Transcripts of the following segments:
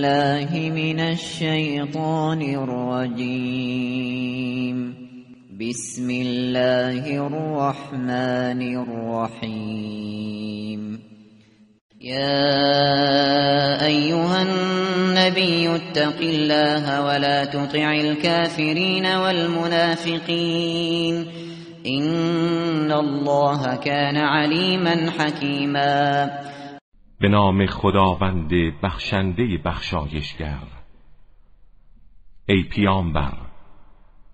بالله من الشیطان الرجیم بسم الله الرحمن الرحیم يا أيها النبي اتق الله ولا تطع الكافرين والمنافقين. إن الله كان عليما حكيما. به نام خداوند بخشنده بخشایشگر. ای پیامبر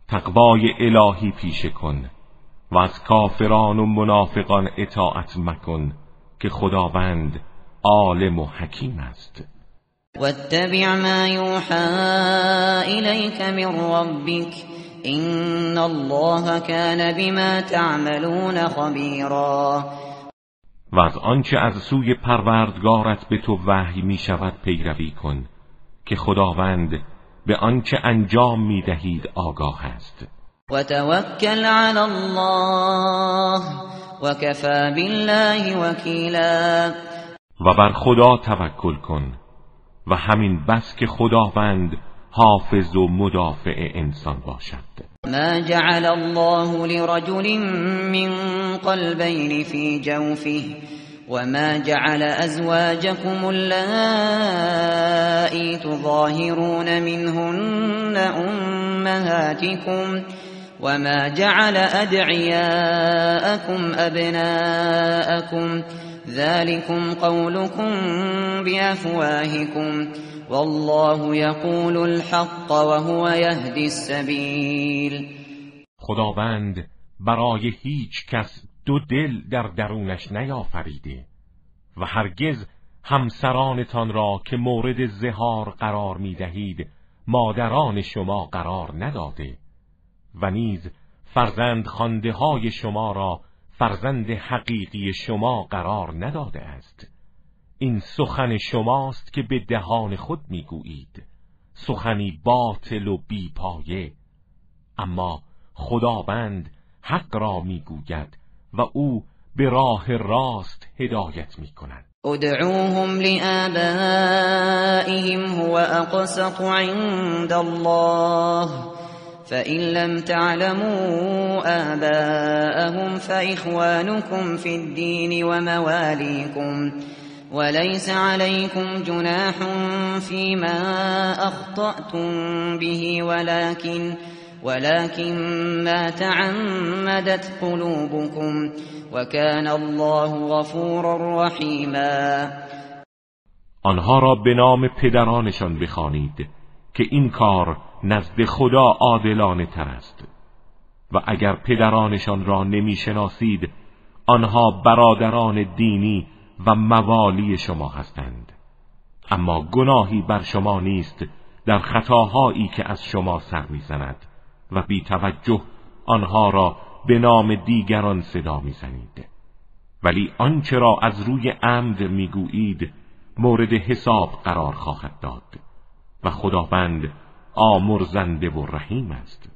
تقوای الهی پیشه کن و از کافران و منافقان اطاعت مکن که خداوند عالم و حکیم است. واتبع ما یوحى الیک من ربک این الله كان بما تعملون خبیرا. و از آنچه از سوی پروردگارت به تو وحی می شود پیروی کن که خداوند به آنچه انجام می دهید آگاه است. و توکل علی الله و کفا بالله وکیلا. و بر خدا توکل کن و همین بس که خداوند حافظ و مدافع انسان باشد. ما جعل الله لرجل من قلبين في جوفه وما جعل أزواجكم اللائي تظاهرون منهن أمهاتكم وما جعل أدعياءكم أبناءكم ذلكم قولكم بأفواهكم والله يقول الحق وهو يهدي السبيل. خداوند برای هیچ کس دو دل در درونش نیافریده و هرگز همسرانتان را که مورد زهار قرار می دهید مادران شما قرار نداده و نیز فرزند خانده های شما را فرزند حقیقی شما قرار نداده است. این سخن شماست که به دهان خود می‌گویید. سخنی باطل و بیپایه. اما خداوند حق را می‌گوید و او به راه راست هدایت می‌کند. ادعوهم لآبائهم هو اقسط عند الله. فإن لم تعلموا آباءهم فإخوانكم في الدين ومواليكم. وليس عليكم جناح فيما أخطأتم به ولكن ولكن ما تعمدت قلوبكم وكان الله غفورا رحیما آنها را به نام پدرانشان بخوانید که این کار نزد خدا عادلانه تر است. و اگر پدرانشان را نمی‌شناسید آنها برادران دینی و موالی شما هستند. اما گناهی بر شما نیست در خطاهایی که از شما سر می‌زند و بی توجه آنها را به نام دیگران صدا می‌زنید. ولی آنچه را از روی عمد می‌گویید مورد حساب قرار خواهد داد و خداوند آمرزنده و رحیم است.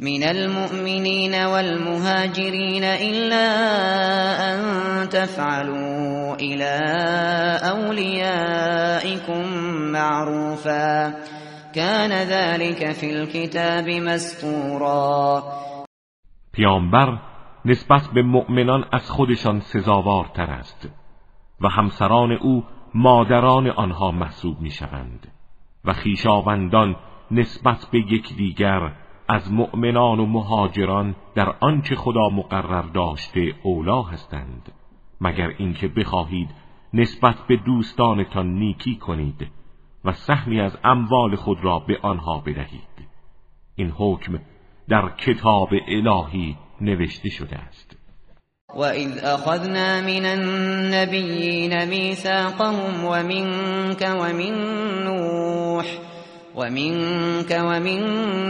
من المؤمنين والمهاجرين إلا أن تفعلوا إلى أوليائكم معروفا. كان ذلك في الكتاب مسطورا پیامبر نسبت به مؤمنان از خودشان سزاوارتر است و همسران او مادران آنها محسوب می شوند و خیشاوندان نسبت به یکدیگر از مؤمنان و مهاجران در آنچه خدا مقرر داشته اولا هستند. مگر اینکه بخواهید نسبت به دوستانتان نیکی کنید و سهمی از اموال خود را به آنها بدهید. این حکم در کتاب الهی نوشته شده است. وَإِذْ أَخَذْنَا مِنَ النَّبِيِّينَ مِيثَاقَهُمْ وَمِنكَ وَمِن نُوحٍ ومنك ومن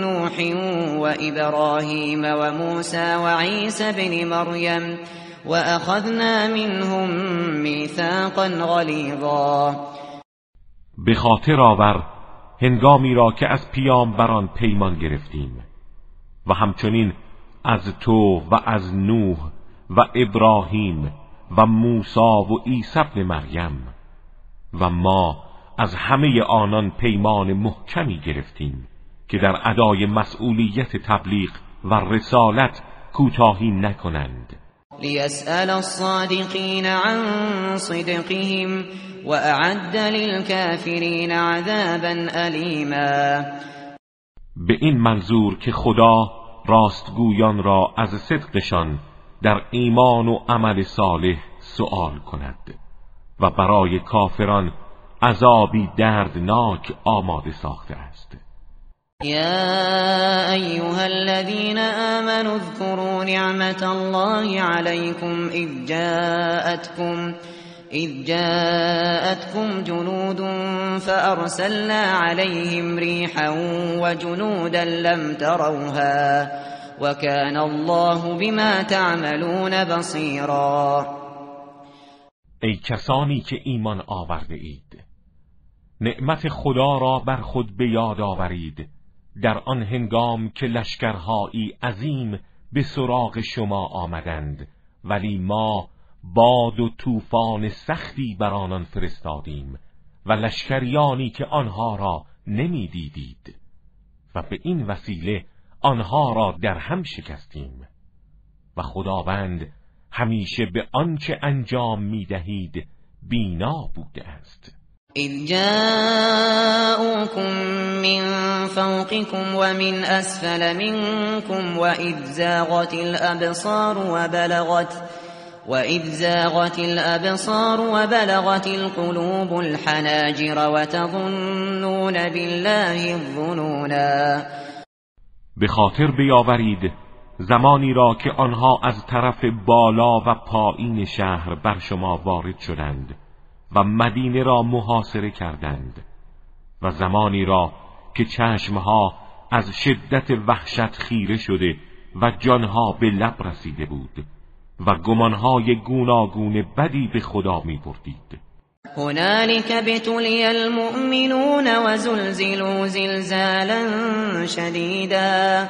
نوح وإبراهيم وموسى وعيسى بن مريم اخذنا منهم میثاقا غلیظا به خاطر آور هنگامی را که از پیامبران پیمان گرفتیم و همچنین از تو و از نوح و ابراهیم و موسی و عیسی ابن مریم و ما از همه آنان پیمان محکمی گرفتیم که در ادای مسئولیت تبلیغ و رسالت کوتاهی نکنند. لیسأل الصادقین عن صدقهم اعد للكافرین عذابا الیما. به این منظور که خدا راستگویان را از صدقشان در ایمان و عمل صالح سؤال کند و برای کافران عذابی دردناک آماده ساخته است. يا أيها الذين آمنوا اذكروا نعمة الله عليكم إذ جاءتكم إذ جاءتكم جنود فأرسلنا عليهم ريحا وجنودا لم تروها وكان الله بما تعملون بصيرا ای کسانی که ایمان آورده اید نعمت خدا را بر خود به یاد آورید. در آن هنگام که لشکرهایی عظیم به سراغ شما آمدند. ولی ما باد و طوفان سختی بر آنان فرستادیم و لشکریانی که آنها را نمی‌دیدید. و به این وسیله آنها را در هم شکستیم. و خداوند همیشه به آنچه انجام می‌دهید بینا بوده است. اذ جاءوكم من فوقكم ومن اسفل منكم واذ زاغت الابصار وبلغت وإذ زاغت الأبصار وبلغت القلوب الحناجر وتظنون بالله الظنونا. به خاطر بیاورید زمانی را که آنها از طرف بالا و پایین شهر بر شما وارد شدند. و مدینه را محاصره کردند و زمانی را که چشمها از شدت وحشت خیره شده و جانها به لب رسیده بود و گمانهای گوناگون بدی به خدا می بردید هنالك بتلی المؤمنون و زلزلوا زلزالا شدیدا.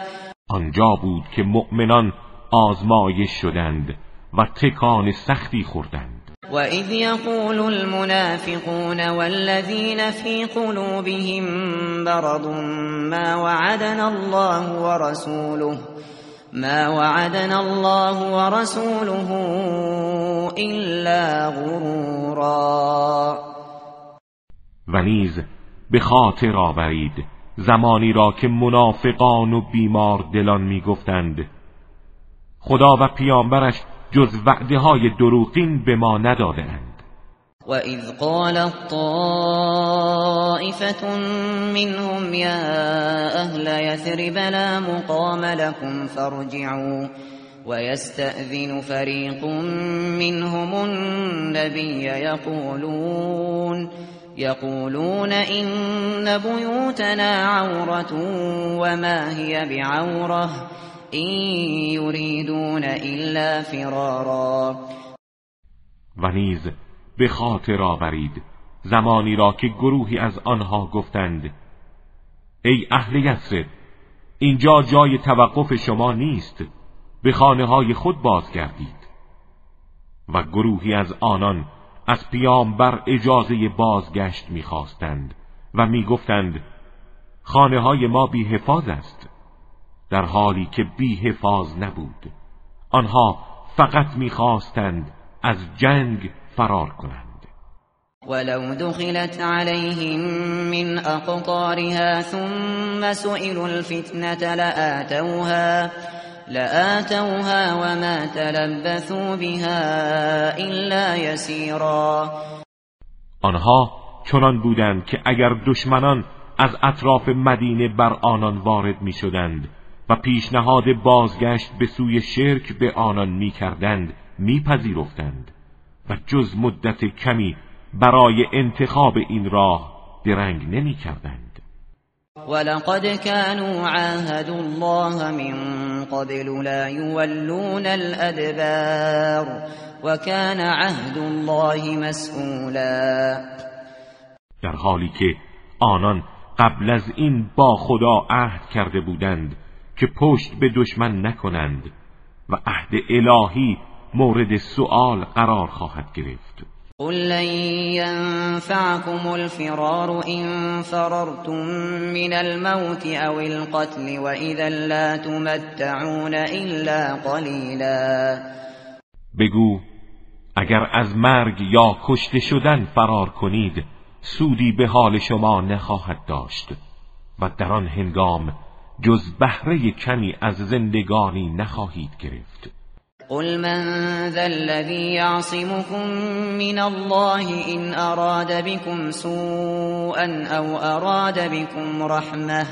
آنجا بود که مؤمنان آزمایش شدند و تکان سختی خوردند. وإذ يقول المنافقون والذين في قلوبهم مرض ما وعدنا الله ورسوله ما وعدنا الله ورسوله إلا غرورا. و به خاطر آورید. زمانی را که منافقان و بیمار دلان می‌گفتند. خدا و پیامبرش جز وعده های دروغین به ما ندادند وَإِذْ قَالَتْ طَائِفَةٌ مِّنْهُمْ يَا أَهْلَ يَثْرِبَ لَا مُقَامَ لَكُمْ فَارْجِعُوا وَيَسْتَأْذِنُ فَرِيقٌ مِّنْهُمُ النَّبِيَّ يَقُولُونَ يقولون إن بيوتنا عورة وما هي بعورة إن يريدون إلا فرارا. و نیز به خاطر آورید. زمانی را که گروهی از آنها گفتند ای اهل یسرب اینجا جای توقف شما نیست به خانه های خود بازگردید. و گروهی از آنان از پیامبر اجازه بازگشت می‌خواستند و می‌گفتند خانه های ما بی حفاظ است. در حالی که بی حفاظ نبود. آنها فقط می‌خواستند از جنگ فرار کنند. ولو دخلت عليهم من اقطارها ثم سئلوا الفتنة لآتوها لآتوها وما تلبثوا بها الا يسيرا. آنها چنان بودند که اگر دشمنان از اطراف مدینه بر آنان وارد می شدند و پیشنهاد بازگشت به سوی شرک به آنان می کردند می پذیرفتند و جز مدت کمی برای انتخاب این راه درنگ نمی کردند ولقد كانوا عاهدوا الله من قبل لا يولون الأدبار وكان عهد الله مسئولا در حالی که آنان قبل از این با خدا عهد کرده بودند که پشت به دشمن نکنند و عهد الهی مورد سؤال قرار خواهد گرفت. قل لن ينفعكم الفرار إن فررتم من الموت أو القتل وإذا لا تمتعون إلا قليلا. بگو اگر از مرگ یا کشته شدن فرار کنید سودی به حال شما نخواهد داشت و در آن هنگام جز بهره کمی از زندگانی نخواهید گرفت. قل من ذا الذي يعصمكم من الله إن أراد بكم سوءا أو أراد بكم رحمة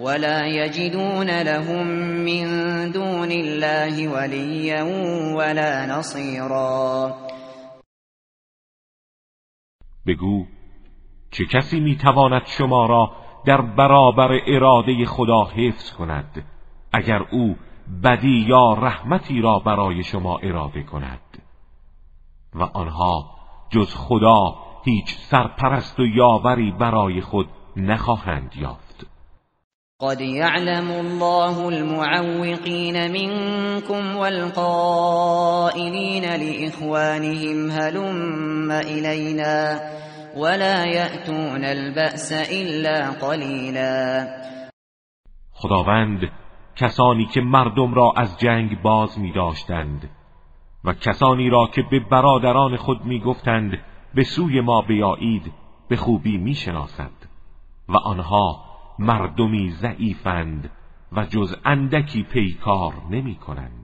ولا يجدون لهم من دون الله وليا ولا نصيرا بگو چه کسی می‌تواند شما را در برابر اراده خدا حفظ کند اگر او بدی یا رحمتی را برای شما اراده کند. و آنها جز خدا هیچ سرپرست و یاوری برای خود نخواهند یافت. قد يعلم الله المعوقين منكم والقائلين لإخوانهم هلم إلينا ولا يأتون البأس إلا قليلا. خداوند کسانی که مردم را از جنگ باز می داشتند و کسانی را که به برادران خود می گفتند به سوی ما بیایید به خوبی می شناسد و آنها مردمی ضعیفند و جز اندکی پیکار نمی کنند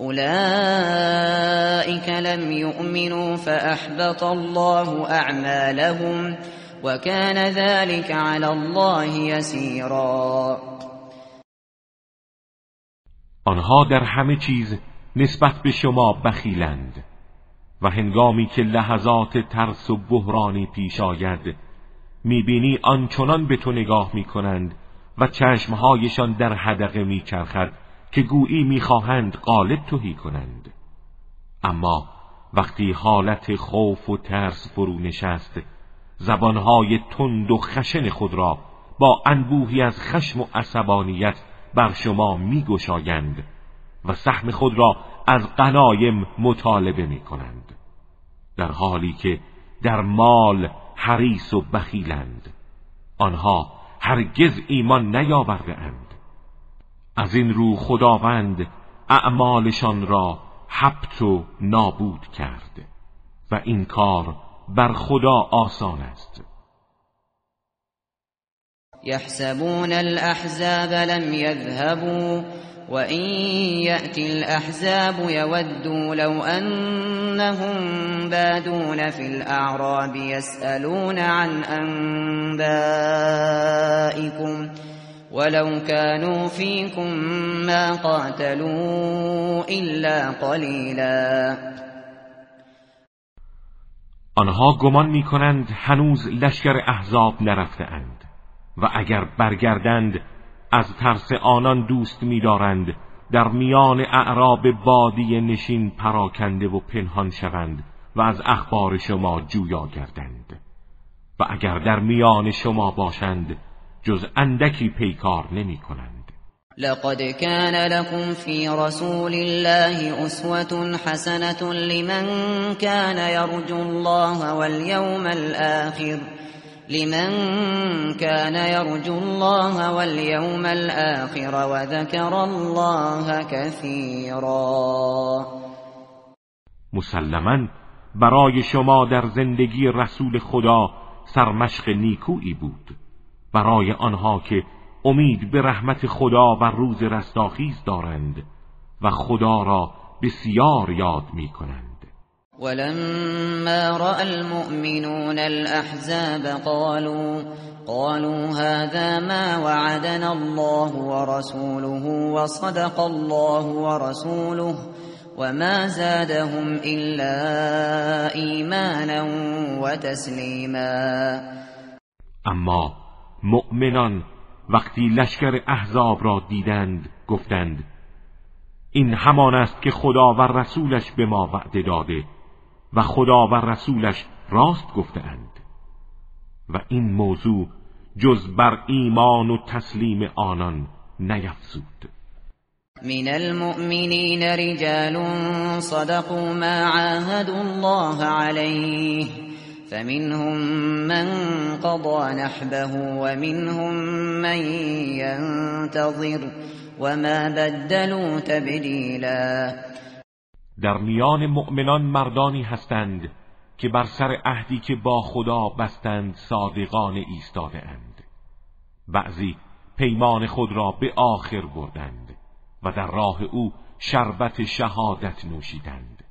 أولئك لم يؤمنوا فأحبط الله أعمالهم وكان ذلك على الله يسيرا. آنها در همه چیز نسبت به شما بخیلند و هنگامی که لحظات ترس و بحرانی پیش آید می‌بینی آنچنان به تو نگاه می‌کنند و چشمهایشان در حدقه میچرخد. که گویی می‌خواهند قالب توهی کنند. اما وقتی حالت خوف و ترس فرو نشست زبانهای تند و خشن خود را با انبوهی از خشم و عصبانیت بر شما میگشایند و سهم خود را از قنایم مطالبه می کنند در حالی که در مال حریص و بخیلند. آنها هرگز ایمان نیاورده اند از این رو خداوند اعمالشان را حبت و نابود کرد و این کار بر خدا آسان است. یحسبون الاحزاب لم یذهبوا وإن يأتي الأحزاب يودوا لو أنهم بادون في الأعراب يسألون عن أنبائكم ولو كانوا فيكم ما قاتلوا إلا قليلا. آنها گمان می کنند هنوز لشکر احزاب نرفته اند و اگر برگردند از ترس آنان دوست می‌دارند در میان اعراب بادی نشین پراکنده و پنهان شوند و از اخبار شما جویا گردند. و اگر در میان شما باشند جز اندکی پیکار نمی کنند لقد كان لكم في رسول الله أسوة حسنة لمن كان يرجو الله واليوم الآخر. لمن كان يرجو الله واليوم الآخر وذكر الله كثيرا. مسلما برای شما در زندگی رسول خدا سرمشق نیکویی بود. برای آنها که امید به رحمت خدا و روز رستاخیز دارند و خدا را بسیار یاد می کنند ولما رأى المؤمنون الأحزاب قالوا قالوا هذا ما وعدنا الله ورسوله وصدق الله ورسوله وما زادهم إلا إيمانا وتسليما. اما مؤمنان وقتی لشکر احزاب را دیدند گفتند این همان است که خدا و رسولش به ما وعده داده و خدا و رسولش راست گفتند و این موضوع جز بر ایمان و تسلیم آنان نیفزود. من المؤمنین رجال صدقوا ما عاهدوا الله عليه فمنهم من قضى نحبه ومنهم من ينتظر وما بدلوا تبدیلا در میان مؤمنان مردانی هستند که بر سر عهدی که با خدا بستند صادقان ایستاده اند. بعضی پیمان خود را به آخر بردند و در راه او شربت شهادت نوشیدند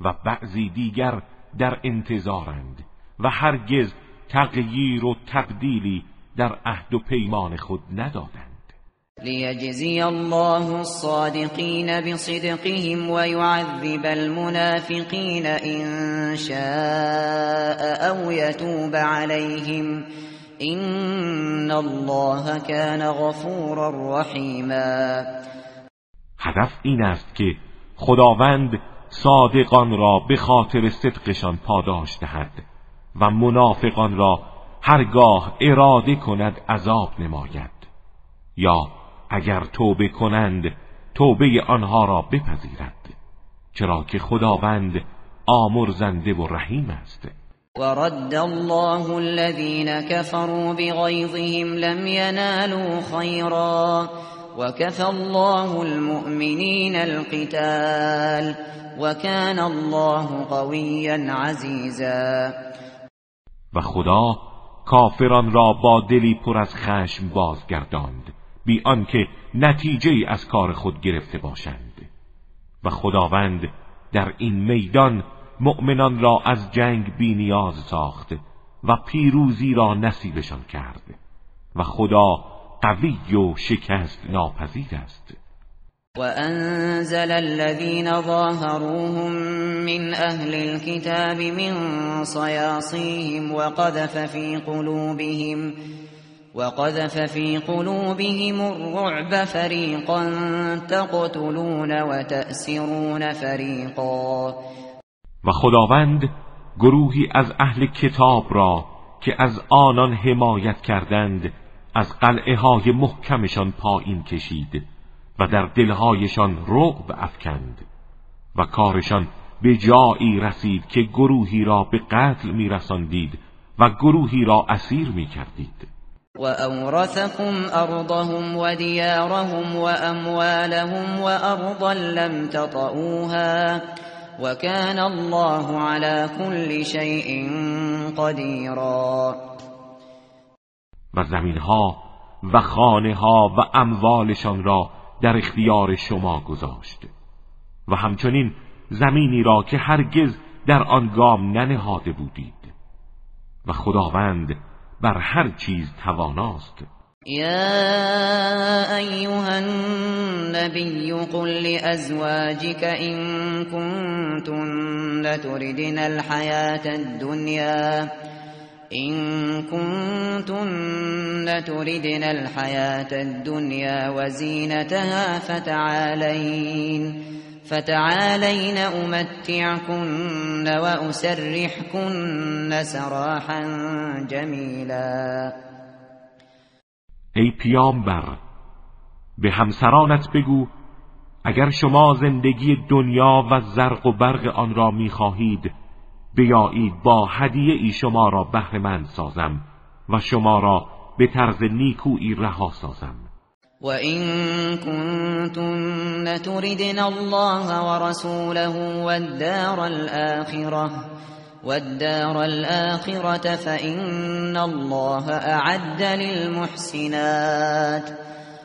و بعضی دیگر در انتظارند. و هرگز تغییر و تبدیلی در عهد و پیمان خود ندادند ليجزي الله الصادقين بصدقهم ويعذب المنافقين إن شاء أو يتوب عليهم إن الله كان غفورا رحيما. هدف این است که خداوند صادقان را به خاطر صدقشان پاداش دهد. و منافقان را هرگاه اراده کند عذاب نماید. یا اگر توبه کنند توبه آنها را بپذیرد. چرا که خداوند آمرزنده و رحیم است. ورد الله الذين كفروا بغيظهم لم ينالوا خيرا وكفى الله المؤمنين القتال وكان الله قويا عزيزا. و خدا کافران را با دلی پر از خشم بازگرداند بی آنکه نتیجه از کار خود گرفته باشند. و خداوند در این میدان مؤمنان را از جنگ بی نیاز ساخت و پیروزی را نصیبشان کرد. و خدا قوی و شکست ناپذیر است. وأنزل الذين ظاهروهم من أهل الكتاب من صياصيهم وقذف في قلوبهم وقذف في قلوبهم الرعب فريقا تقتلون وتأسرون فريقا. و خداوند گروهی از اهل کتاب را که از آنان حمایت کردند از قلعه های محکمشان پایین کشید. و در دلهایشان رعب افکند و کارشان به جایی رسید که گروهی را به قتل میرساندید و گروهی را اسیر می‌کردید. وأورثكم أرضهم وديارهم وأموالهم وأرضا لم تطئوها وكان الله على كل شيء قديرا و زمینها و خانه ها و اموالشان را در اختیار شما گذاشت. و همچنین زمینی را که هرگز در آن گام ننهاده بودید. و خداوند بر هر چیز تواناست. يا أيها النبي قل لأزواجك إن كنتن تردن الحياة الدنيا إن كنتن تردن الحياة الدنيا وزينتها فتعالين فتعالين أمتعكن وأسرحكن سراحا جميلا. ای پیامبر به همسرانت بگو اگر شما زندگی دنیا و زرق و برق آن را می‌خواهید بیایید با هدیه ای شما را بهره سازم و شما را به طرز نیکویی رها سازم. وإن كنتن تردن الله ورسوله والدار الآخرة والدار الآخرة فإن الله أعد للمحسنات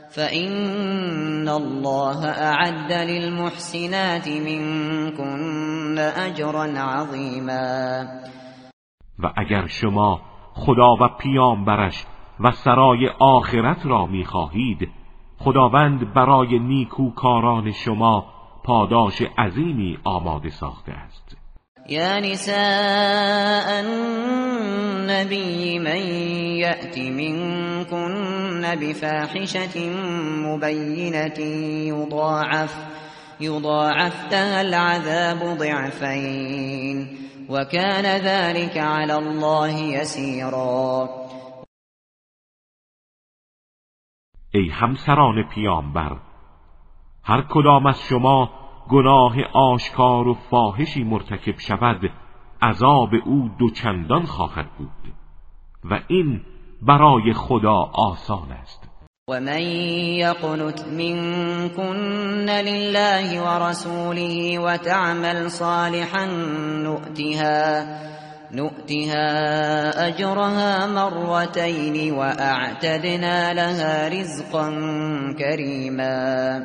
فإن الله أعد للمحسنات منكن أجرا عظیما. و اگر شما خدا و پیامبرش و سرای آخرت را می‌خواهید خداوند برای نیکوکاران شما پاداش عظیمی آماده ساخته است. یا نساء النبی من یأت منکن بفاحشة مبینة یضاعف. یضاعف لها العذاب ضعفین وكان ذلك على الله يسيرا. ای همسران پیامبر هر کدام از شما گناه آشکار و فاحشی مرتکب شود عذاب او دوچندان خواهد بود و این برای خدا آسان است. و من یقنت منکن لله ورسوله وتعمل صالحا نؤتها نؤتها اجرها مرتين واعتدنا لها رزقا كريما.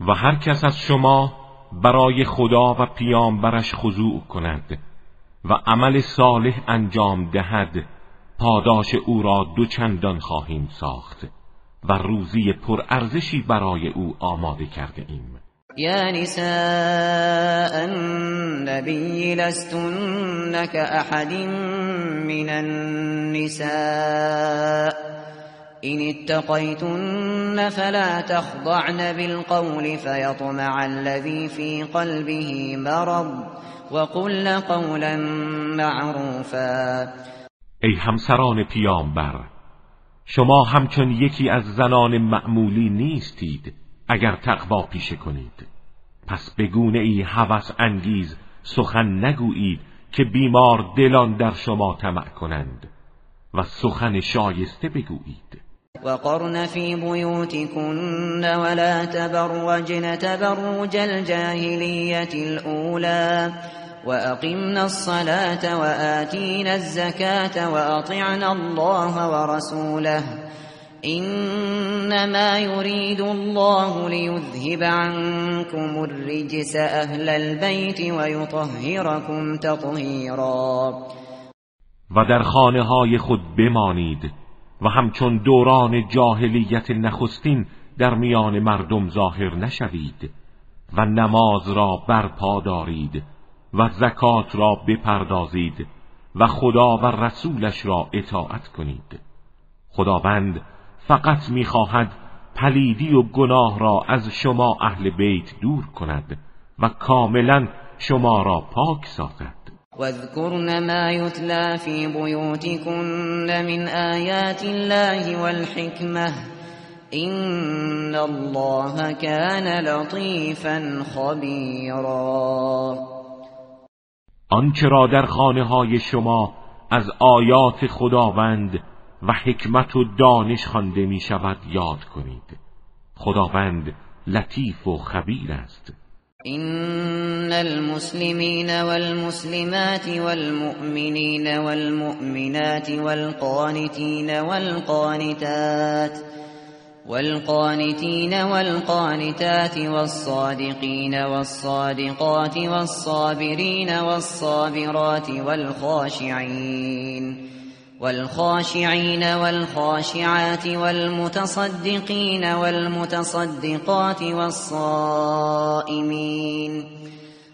و هر کس از شما برای خدا و پیامبرش خضوع کند و عمل صالح انجام دهد پاداش او را دو چندان خواهیم ساخت. و روزی پرارزشی برای او آماده کرده ایم. یا نساء النبی لستن كأحد من النساء إن اتقيتن فلا تخضعن بالقول فيطمع الذي في قلبه مرض وقل قولا معروفا. ای همسران پیامبر شما همچون یکی از زنان معمولی نیستید اگر تقوا پیشه کنید. پس بگونه ای هوس انگیز سخن نگویید که بیمار دلان در شما طمع کنند و سخن شایسته بگویید. وقرن في بيوتكن ولا تبرجن تبرج الجاهلية الأولى وأقمنا الصلاة وآتينا الزكاة وأطعنا الله ورسوله إنما يريد الله ليذهب عنكم الرجس أهل البيت ويطهركم تطهيرا و در خانه های خود بمانید و همچون دوران جاهلیت نخستین در میان مردم ظاهر نشوید و نماز را برپا دارید. و زکات را بپردازید و خدا و رسولش را اطاعت کنید. خداوند فقط می‌خواهد پلیدی و گناه را از شما اهل بیت دور کند و کاملا شما را پاک سازد. واذكرن ما يتلى في بيوتكن من آيات الله والحكمة إن الله كان لطيفا خبيرا آنچه را در خانه های شما از آیات خداوند و حکمت و دانش خوانده می شود یاد کنید. خداوند لطیف و خبیر است. إن المسلمين والمسلمات والمؤمنين والمؤمنات والقانتين والقانتات والقانتين والقانتات والصادقين والصادقات والصابرين والصابرات والخاشعين والخاشعين والخاشعات والمتصدقين والمتصدقات والصائمين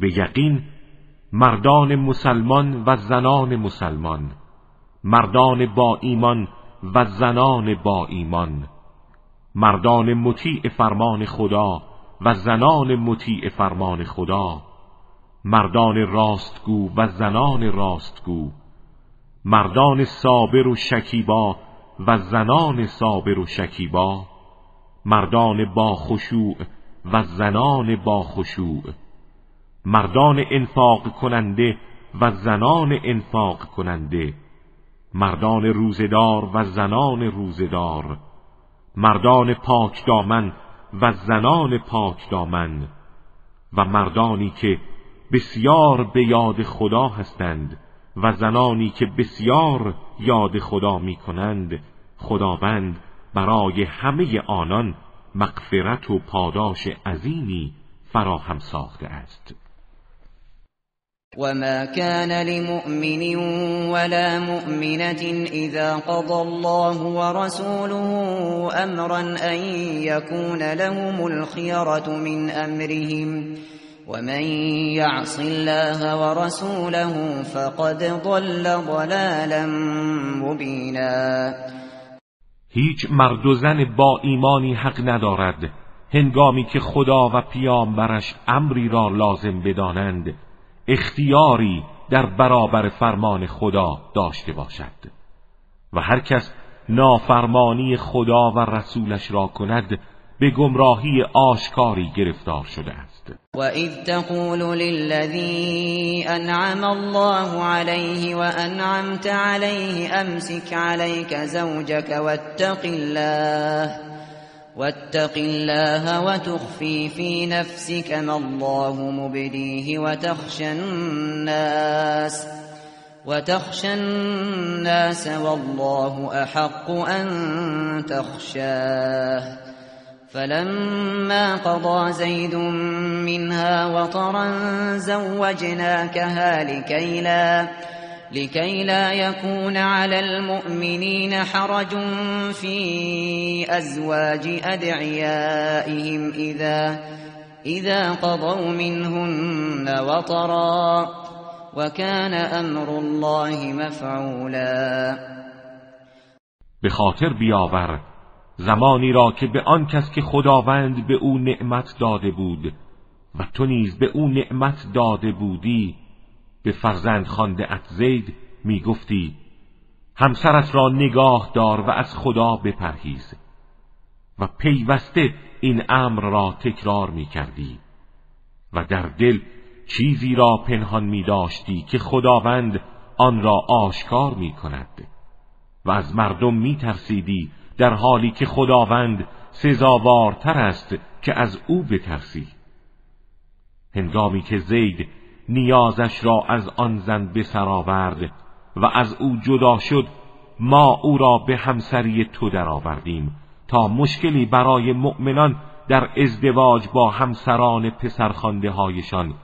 به یقین مردان مسلمان و زنان مسلمان مردان با ایمان و زنان با ایمان مردان مطیع فرمان خدا و زنان مطیع فرمان خدا مردان راستگو و زنان راستگو مردان صابر و شکیبا و زنان صابر و شکیبا مردان با خشوع و زنان با خشوع. مردان انفاق کننده و زنان انفاق کننده. مردان روزدار و زنان روزدار مردان پاک دامن و زنان پاک دامن. و مردانی که بسیار به یاد خدا هستند و زنانی که بسیار یاد خدا می کنند خداوند برای همه آنان مغفرت و پاداش عظیمی فراهم ساخته است. وما كان لمؤمن ولا مؤمنة إذا قضى الله ورسوله أمرا أن يكون لهم الخيرة من أمرهم ومن يعص الله ورسوله فقد ضل ضلالا مبینا هیچ مرد و زن با ایمانی حق ندارد هنگامی که خدا و پیامبرش امری را لازم بدانند. اختیاری در برابر فرمان خدا داشته باشد و هر کس نافرمانی خدا و رسولش را کند به گمراهی آشکاری گرفتار شده است. و اذ تقول للذی انعم الله علیه و انعمت علیه امسک علیک زوجک واتق الله. واتق الله وتخفي في نفسك ما الله مبديه وتخشى الناس وتخشى الناس والله أحق أن تخشاه. فلما قضى زيد منها وطرا زوجناكها لكي لا لكي لا يكون على المؤمنين حرج في أزواج أدعيائهم إذا إذا قضوا منهن وطرا وكان أمر الله مفعولا. به خاطر بیاور زمانی را که به آن کس که خداوند به او نعمت داده بود و تو نیز به او نعمت داده بودی به فرزند خانده ات زید می گفتی همسرت را نگاه دار و از خدا بپرهیز و پیوسته این امر را تکرار می کردی و در دل چیزی را پنهان می داشتی که خداوند آن را آشکار می کند و از مردم می ترسیدی در حالی که خداوند سزاوارتر است که از او بترسی. هنگامی که زید نیازش را از آن زن به و از او جدا شد ما او را به همسری تو درآوردیم تا مشکلی برای مؤمنان در ازدواج با همسران پسرخانده هایشان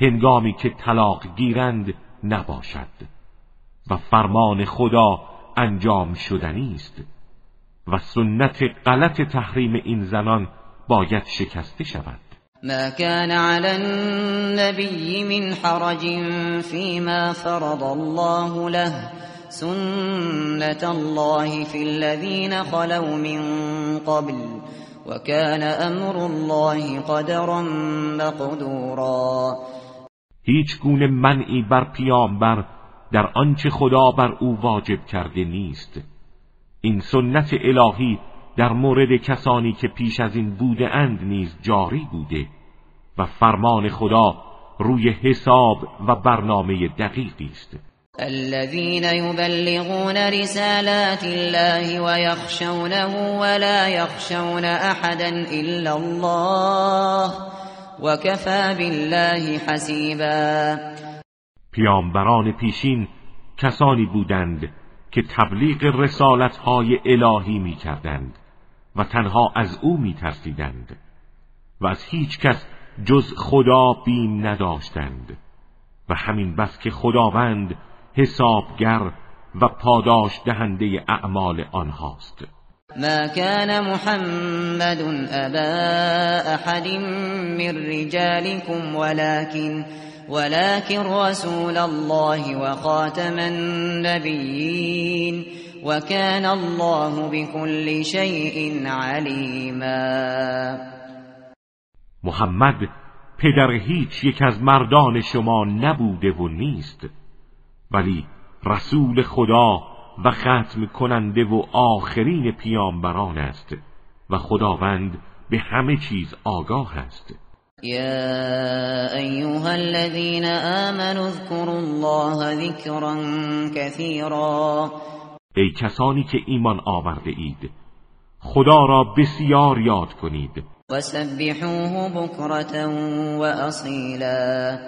هنگامی که طلاق گیرند نباشد و فرمان خدا انجام شدنی است و سنت غلط تحریم این زنان باید شکسته شود. ما كان على النبي من حرج فيما فرض الله له سنة الله في الذين خلوا من قبل وكان امر الله قدرا مقدورا. هیچ گونه منعی بر پیامبر در آنچه خدا بر او واجب کرده نیست. این سنت الهی در مورد کسانی که پیش از این بوده اند نیز جاری بوده و فرمان خدا روی حساب و برنامه دقیقی است. الذين يبلغون رسالات الله ويخشونه ولا يخشون احدا الا الله وكفى بالله حسيبا. پیامبران پیشین کسانی بودند که تبلیغ رسالت های الهی می کردند و تنها از او می ترسیدند و از هیچ کس جز خدا بیم نداشتند و همین بس که خداوند حسابگر و پاداش دهنده اعمال آنهاست. ما كان محمد ابا احد من رجالكم ولكن ولكن رسول الله وخاتم النبيين. وكان الله بكل شيء عليما. محمد پدر هیچ یک از مردان شما نبوده و نیست ولی رسول خدا و ختم کننده و آخرین پیامبران است و خداوند به همه چیز آگاه است. يا أيها الذين آمنوا اذكروا الله ذكرا كثيرا ای کسانی که ایمان آورده اید. خدا را بسیار یاد کنید. وسبحوه بكرة وأصيلا.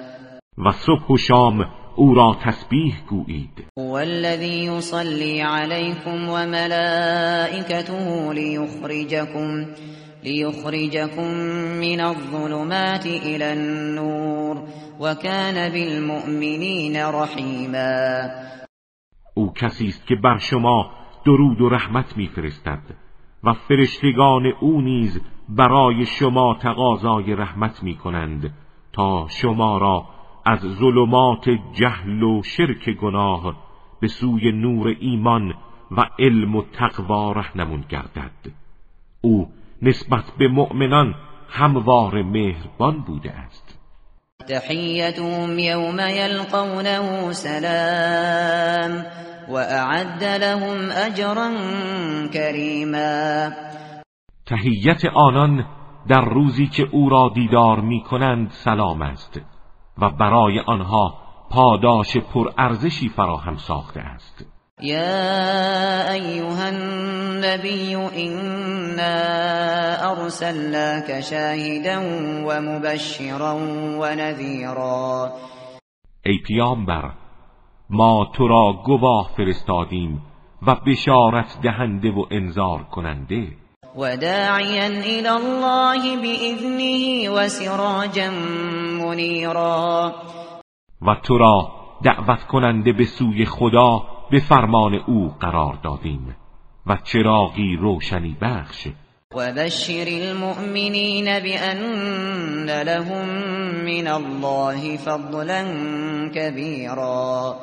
و صبح و شام او را تسبیح گویید. هو الذي يصلي عليكم وملائكته ليخرجكم ليخرجكم من الظلمات إلى النور وكان بالمؤمنين رحیما او کسی است که بر شما درود و رحمت میفرستد و فرشتگان او نیز برای شما تقاضای رحمت می کنند تا شما را از ظلمات جهل و شرک گناه به سوی نور ایمان و علم و تقوا رهنمون گردد. او نسبت به مؤمنان هموار مهربان بوده است. تحیتهم یوم یلقونه سلام. و اعد لهم اجرا کریما تحیت آنان در روزی که او را دیدار می کنند سلام است و برای آنها پاداش پرارزشی فراهم ساخته است. یا ایها النبی اینا ارسلناک شاهدا و مبشرا و نذیرا. ای پیامبر ما تو را گواه فرستادیم و بشارت دهنده و انذار کننده. و داعیا الى الله باذنه و سراجا منیرا. و تو را دعوت کننده به سوی خدا به فرمان او قرار دادیم و چراغی روشنی بخش. و بشر المؤمنین بأن لهم من الله فضلا کبیرا.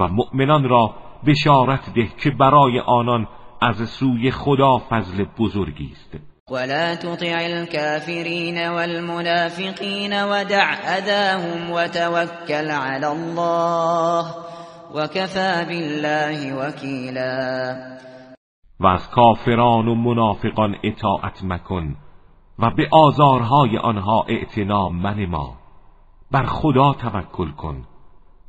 و مؤمنان را بشارت ده که برای آنان از سوی خدا فضل بزرگی است. ولا تطع الكافرين والمنافقين ودع أذاهم وتوكل على الله وكفى بالله وكيلا. و از کافران و منافقان اطاعت مکن و به آزارهای آنها اعتنا منما. بر خدا توکل کن.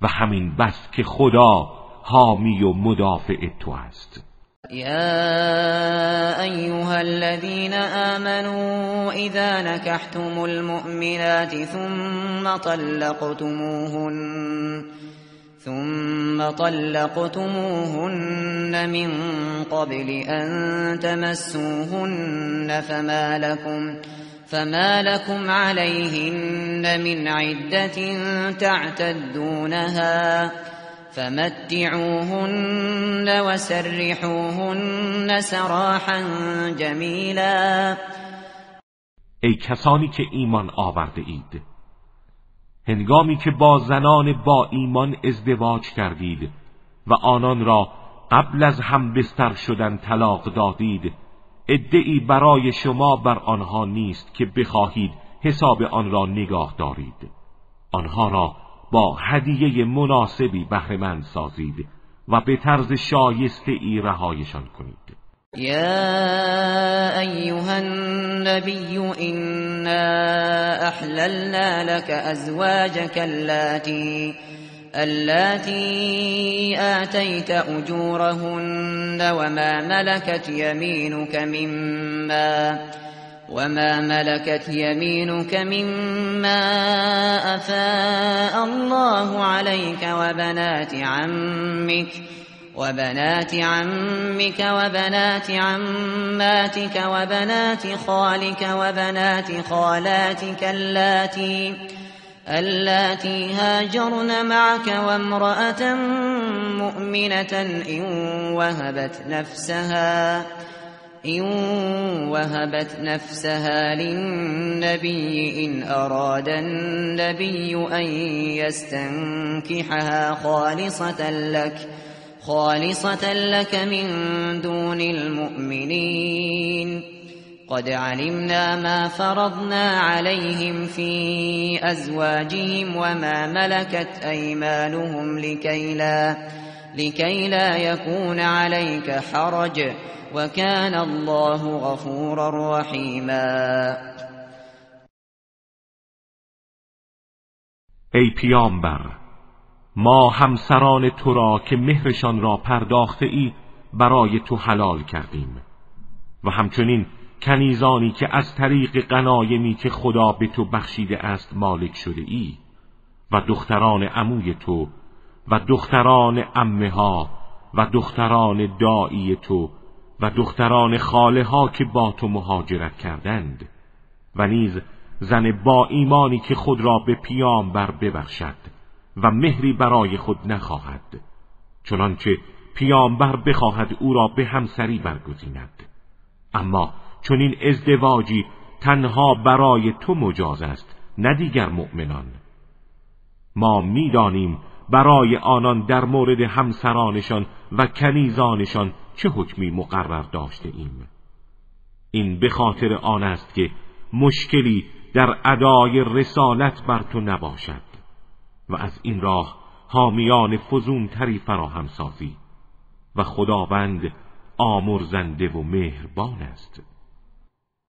و همین بس که خدا حامی و مدافع تو است. يا أيها الذين آمنوا إذا نكحتم المؤمنات ثم طلقتموهن ثم طلقتموهن من قبل أن تمسوهن فما لكم فما لكم عليهن من عدة تعتدونها فمتعوهن وسرحوهن سراحا جمیلا ای کسانی که ایمان آورده اید هنگامی که با زنان با ایمان ازدواج کردید و آنان را قبل از هم بستر شدن طلاق دادید ادعی برای شما بر آنها نیست که بخواهید حساب آن را نگاه دارید. آنها را با هدیه مناسبی بهرهمند سازید و به طرز شایسته ای رهایشان کنید. یا ایها النبی انا احللنا لك ازواجك اللاتي اللاتي آتيت أجورهن وما ملكت يمينك مما وما ملكت يمينك مما أفاء الله عليك وبنات عمك وبنات عمك وبنات عماتك وبنات خالك وبنات خالاتك اللاتي اللاتي هاجرن معك وامرأة مؤمنة إن وهبت نفسها إن وهبت نفسها للنبي إن أراد النبي أن يستنكحها خالصة لك خالصة لك من دون المؤمنين. قد علمنا ما فرضنا عليهم في أزواجهم وما ملكت أيمانهم لكي لا لكي لا يكون عليك حرج. وكان الله غفورا رحیما ای پیامبر ما همسران تو را که مهرشان را پرداخته ای برای تو حلال کردیم. و همچنین کنیزانی که از طریق قنایمی که خدا به تو بخشیده است مالک شده ای و دختران عموی تو و دختران امه ها و دختران دایی تو و دختران خاله ها که با تو مهاجرت کردند و نیز زن با ایمانی که خود را به پیامبر ببخشد و مهری برای خود نخواهد چنانچه پیامبر بخواهد او را به همسری برگزیند. اما چون این ازدواجی تنها برای تو مجاز است نه دیگر مؤمنان. ما می‌دانیم برای آنان در مورد همسرانشان و کنیزانشان چه حکمی مقرر داشته ایم. این به خاطر آن است که مشکلی در ادای رسالت بر تو نباشد و از این راه حامیان فزون تری فراهم سازی و خداوند آمرزنده و مهربان است.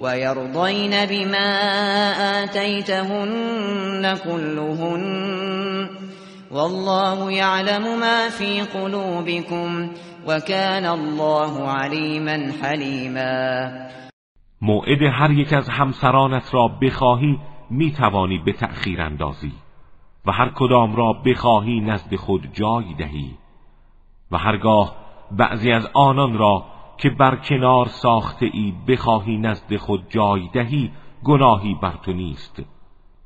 ويرضين بما آتيتهن كلهن. والله يعلم ما في قلوبكم وكان الله عليما حليما. موعد هر یک از همسرانت را بخواهی می توانی به تأخیر اندازی و هر کدام را بخواهی نزد خود جای دهی و هرگاه بعضی از آنان را که بر کنار ساخته ای بخواهی نزد خود جای دهی گناهی بر تو نیست.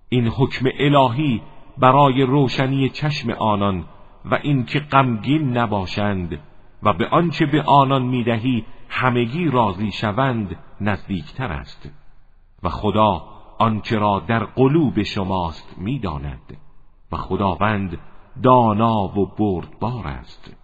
این حکم الهی برای روشنی چشم آنان و اینکه غمگین نباشند و به آنچه به آنان می‌دهی همگی راضی شوند نزدیکتر است. و خدا آنچه را در قلوب شماست می‌داند. و خداوند دانا و بردبار است.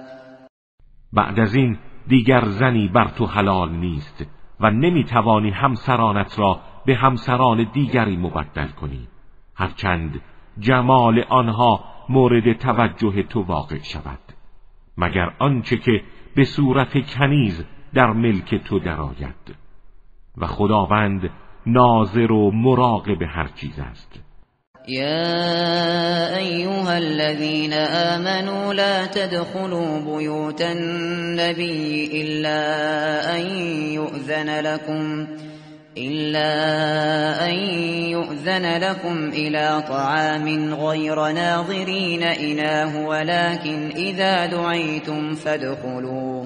بعد از این دیگر زنی بر تو حلال نیست و نمی‌توانی همسرانت را به همسران دیگری مبدل کنی. هرچند جمال آنها مورد توجه تو واقع شود. مگر آنچه که به صورت کنیز در ملک تو درآید. و خداوند ناظر و مراقب هر چیز است. يا أيها الذين آمنوا لا تدخلوا بيوت النبي إلا أن يؤذن لكم إلا أن يؤذن لكم إلى طعام غير ناظرين إناه ولكن إذا دعيتم فادخلوا.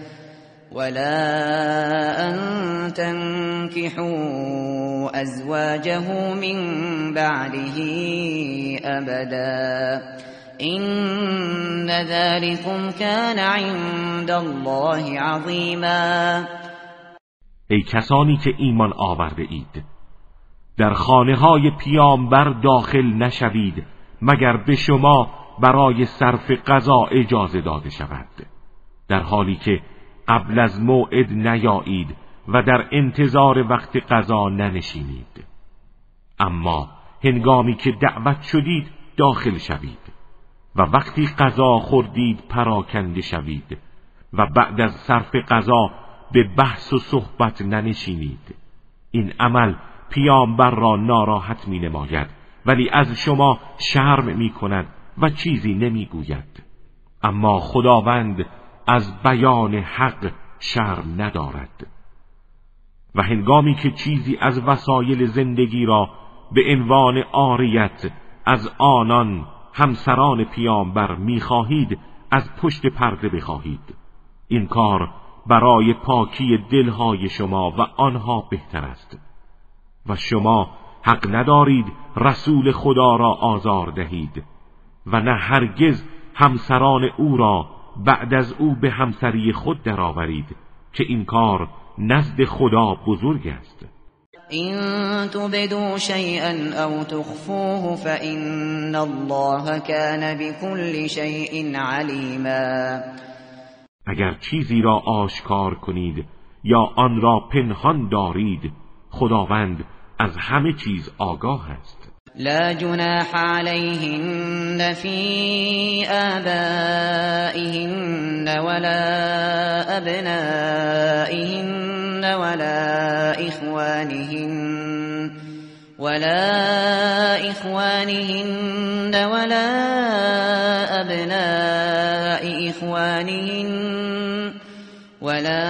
ولا أن تنكحوا أزواجه من بعده أبدا این ذلكم كان عند الله عظیما ای کسانی که ایمان آورده اید در خانه های پیامبر داخل نشوید مگر به شما برای صرف قضا اجازه داده شود. در حالی که قبل از موعد نیایید و در انتظار وقت قضا ننشینید. اما هنگامی که دعوت شدید داخل شوید و وقتی قضا خوردید پراکنده شوید و بعد از صرف قضا به بحث و صحبت ننشینید. این عمل پیامبر را ناراحت می نماید ولی از شما شرم می کند و چیزی نمی گوید اما خداوند از بیان حق شرم ندارد. و هنگامی که چیزی از وسایل زندگی را به عنوان آریت از آنان همسران پیامبر می‌خواهید از پشت پرده بخواهید. این کار برای پاکی دلهای شما و آنها بهتر است. و شما حق ندارید رسول خدا را آزار دهید. و نه هرگز همسران او را بعد از او به همسری خود درآورید که این کار نزد خدا بزرگ است. این تبدو شیئا او تخفوه فإن الله كان بكل شیء علیما. اگر چیزی را آشکار کنید یا آن را پنهان دارید خداوند از همه چیز آگاه است. لا جناح عليهن في آبائهن ولا أبنائهن ولا إخوانهن ولا إخوانهن ولا أبناء إخوانهن ولا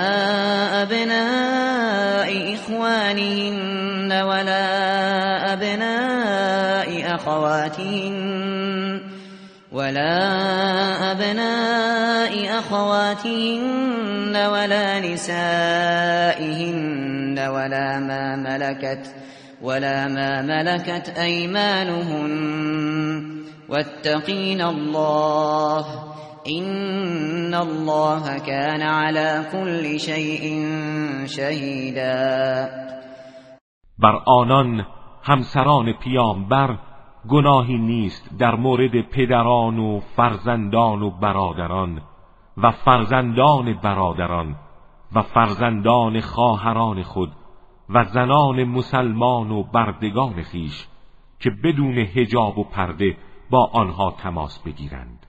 أبناء إخوانهن ولا أخواتهن ولا أبناء أخواتهن ولا نسائهن ولا ما ملكت ولا ما ملكت أيمانهن واتقين الله این الله كان على كل شيء شهیدا بر آنان همسران پیامبر گناهی نیست در مورد پدران و فرزندان و برادران و فرزندان برادران و فرزندان خواهران خود و زنان مسلمان و بردگان خیش که بدون هجاب و پرده با آنها تماس بگیرند.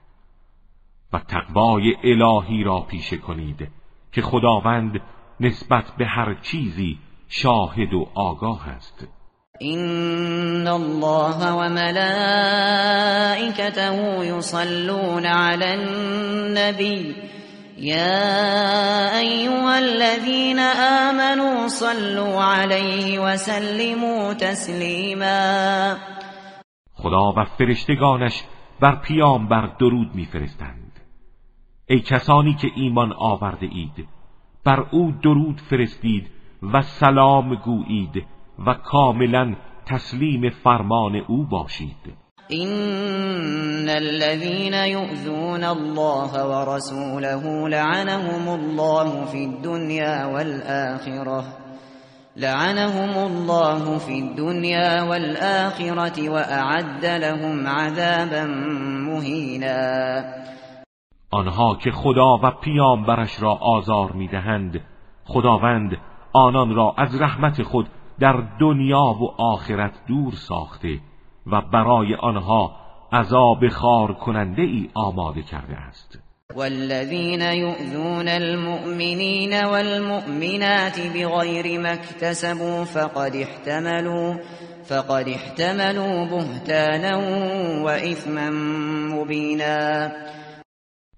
و تقوای الهی را پیشه کنید که خداوند نسبت به هر چیزی شاهد و آگاه است. این الله و ملائکته یصلون علی النبی یا ایها الذین آمنوا صلوا علیه و سلموا تسلیما خدا و فرشتگانش بر پیامبر درود میفرستند. ای کسانی که ایمان آورده اید بر او درود فرستید و سلام گویید. و کاملا تسلیم فرمان او باشید. این الذين يؤذون الله ورسوله لعنهم الله في الدنيا والآخرة لعنهم الله في الدنيا والآخرة وأعد لهم عذابا مهینا آنها که خدا و پیامبرش را آزار می‌دهند خداوند آنان را از رحمت خود در دنیا و آخرت دور ساخته و برای آنها عذاب خار کننده ای آماده کرده است. والذین یؤذون المؤمنین والمؤمنات بغیر ما اكتسبوا فقد احتملوا فقد احتملوا بهتانا و مبینا.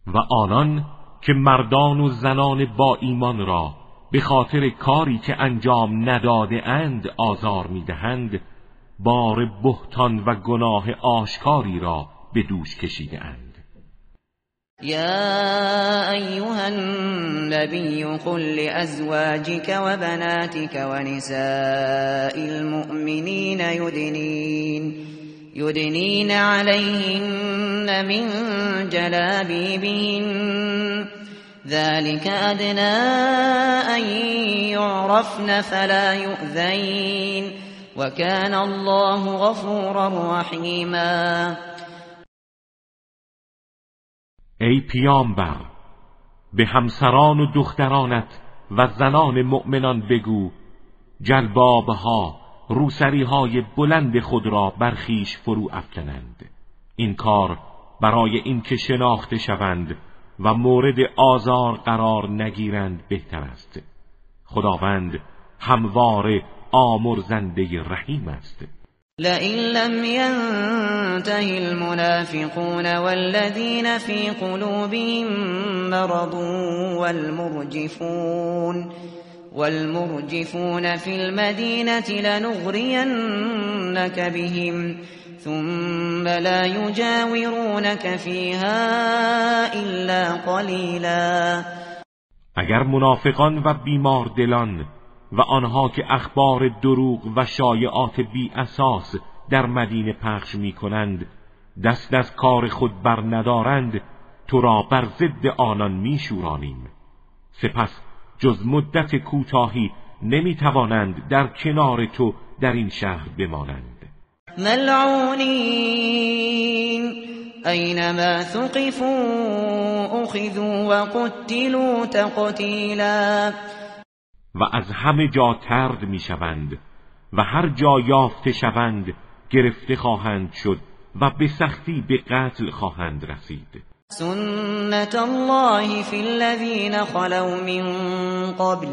و آنان که مردان و زنان با ایمان را به خاطر کاری که انجام نداده اند آزار می‌دهند بار بهتان و گناه آشکاری را به دوش کشیده اند. یا ایها النبی قل لأزواجك و بناتك و نساء المؤمنین یدنین يدنين عليهن من جلابيبهن ذلك أدنى أن يعرفن فلا يؤذين وكان الله غفورا رحیما ای پیامبر به همسران و دخترانت و زنان مؤمنان بگو جلبابها روسری های بلند خود را برخیش فرو افکنند. این کار برای اینکه شناخته شوند و مورد آزار قرار نگیرند بهتر است. خداوند هموار آمرزنده رحیم است. لئن لم ينته المنافقون والذين في قلوبهم مرض والمرجفون والمرجفون في المدينة لنغرينك بهم. ثم لا يجاورونك فيها إلا قليلا. اگر منافقان و بیمار دلان و آنها که اخبار دروغ و شایعات بی اساس در مدینه پخش می کنند دست از کار خود بر ندارند تو را بر ضد آنان می شورانیم سپس جز مدت کوتاهی نمی توانند در کنار تو در این شهر بمانند. ملعونین اینما ثقفوا اخذوا و قتلوا تقتیلا و از همه جا ترد می شوند و هر جا یافته شوند گرفته خواهند شد و به سختی به قتل خواهند رسید. سنت الله فی الذین خلو من قبل.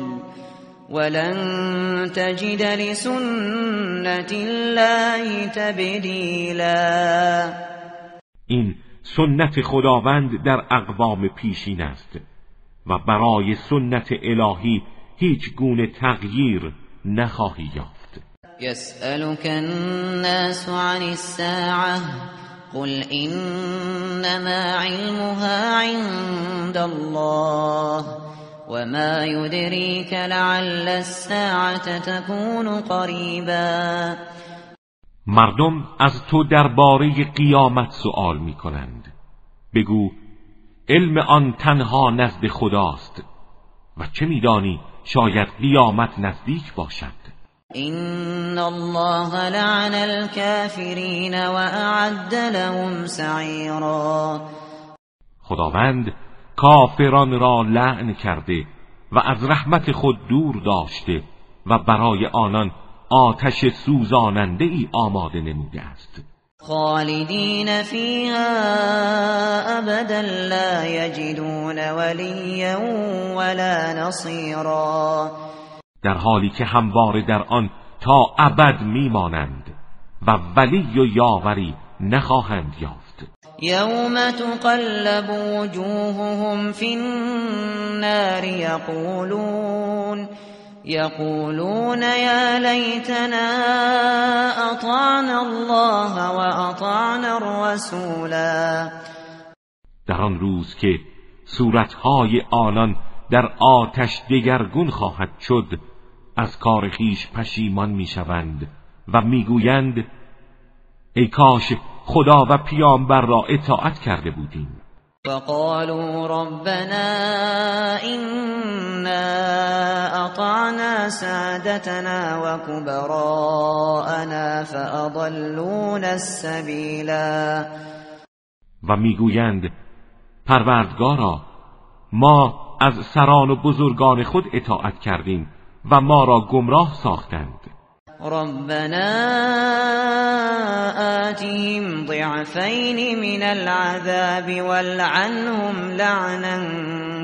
ولن تجد لسنت الله تبدیلا این سنت خداوند در اقوام پیشین است و برای سنت الهی هیچ گونه تغییر نخواهی یافت. یسألك الناس عن الساعه قل انما علمها عند الله. وما يدريك لعل الساعة تكون قریبا مردم از تو درباره قیامت سوال می کنند بگو علم آن تنها نزد خداست و چه میدانی شاید قیامت نزدیک باشد؟ این الله لعن الكافرین و اعد لهم سعیرا خداوند کافران را لعن کرده و از رحمت خود دور داشته و برای آنان آتش سوزاننده ای آماده نموده است. خالدین فیها ابدا لا یجدون ولیا ولا نصیرا. در حالی که همواره در آن تا ابد میمانند و ولی و یاوری نخواهند یافت. یوم تقلب وجوههم فی النار یقولون يقولون يا ليتنا اطعنا الله واطعنا الرسولا در آن روز که صورتهای آنان در آتش دگرگون خواهد شد از کار خیش پشیمان می‌شوند و می‌گویند ای کاش خدا و پیامبر را اطاعت کرده بودیم. وقالوا ربنا إنا أطعنا سادتنا وكبراءنا فأضلون السبيلا. و می‌گویند پروردگارا ما از سران و بزرگان خود اطاعت کردیم و ما را گمراه ساختند. ربنا آتهم ضعفين من العذاب والعنهم لعنا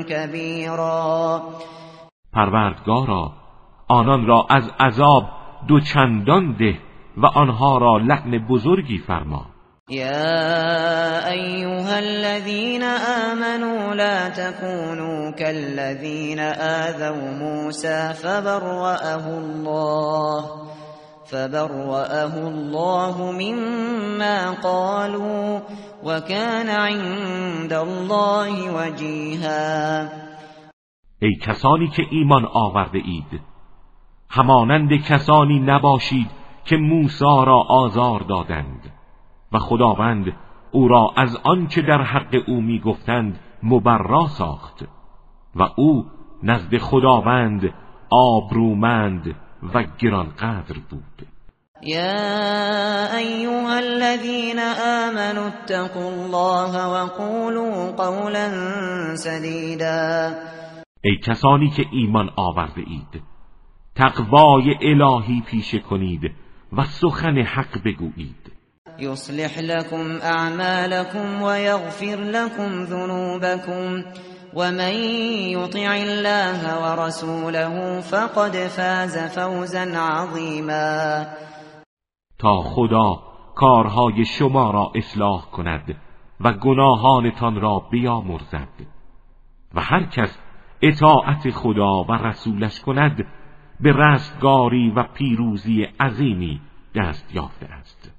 كبيرا. پروردگارا آنان را از عذاب دو چندان ده و آنها را لعن بزرگی فرما. يا أيها الذين آمنوا لا تكونوا كالذين آذوا موسى فبرأه الله. فبرأه الله مما قالوا وكان عند الله وجيها. ای کسانی که ایمان آورده اید همانند کسانی نباشید که موسی را آزار دادند و خداوند او را از آنچه در حق او می‌گفتند مبرا ساخت و او نزد خداوند آبرومند و گرانقدر بود. يا أيها الذين آمنوا اتقوا الله وقولوا قولا سديدا ای کسانی که ایمان آورده اید تقوای الهی پیشه کنید و سخن حق بگویید. يصلح لكم اعمالكم ويغفر لكم ذنوبكم ومن يطع الله ورسوله فقد فاز فوزا عظيما. تا خدا کارهای شما را اصلاح کند و گناهانتان را بیامرزد. و هر کس اطاعت خدا و رسولش کند به رستگاری و پیروزی عظیمی دست یافته است.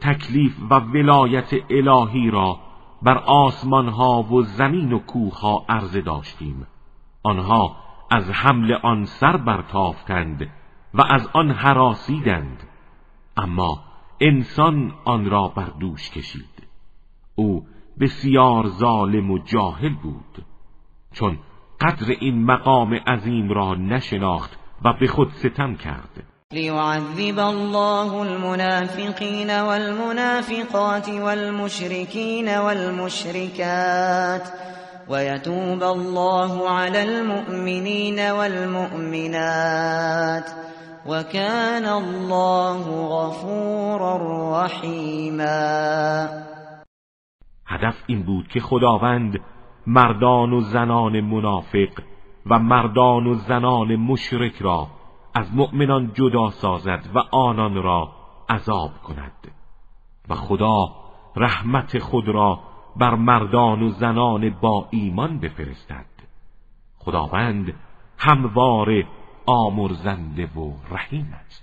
تکلیف و ولایت الهی را بر آسمان ها و زمین و کوه ها عرضه داشتیم. آنها از حمل آن سر برتافتند و از آن حراسیدند. اما انسان آن را بر دوش کشید. او بسیار ظالم و جاهل بود. چون قدر این مقام عظیم را نشناخت و به خود ستم کرد. ليعذب الله المنافقين والمنافقات والمشركين والمشركات ويتوب الله على المؤمنين والمؤمنات وكان الله غفورا رحیما هدف این بود که خداوند مردان و زنان منافق و مردان و زنان مشرک را از مؤمنان جدا سازد و آنان را عذاب کند. و خدا رحمت خود را بر مردان و زنان با ایمان بفرستد. خداوند همواره آمرزنده و رحیم است.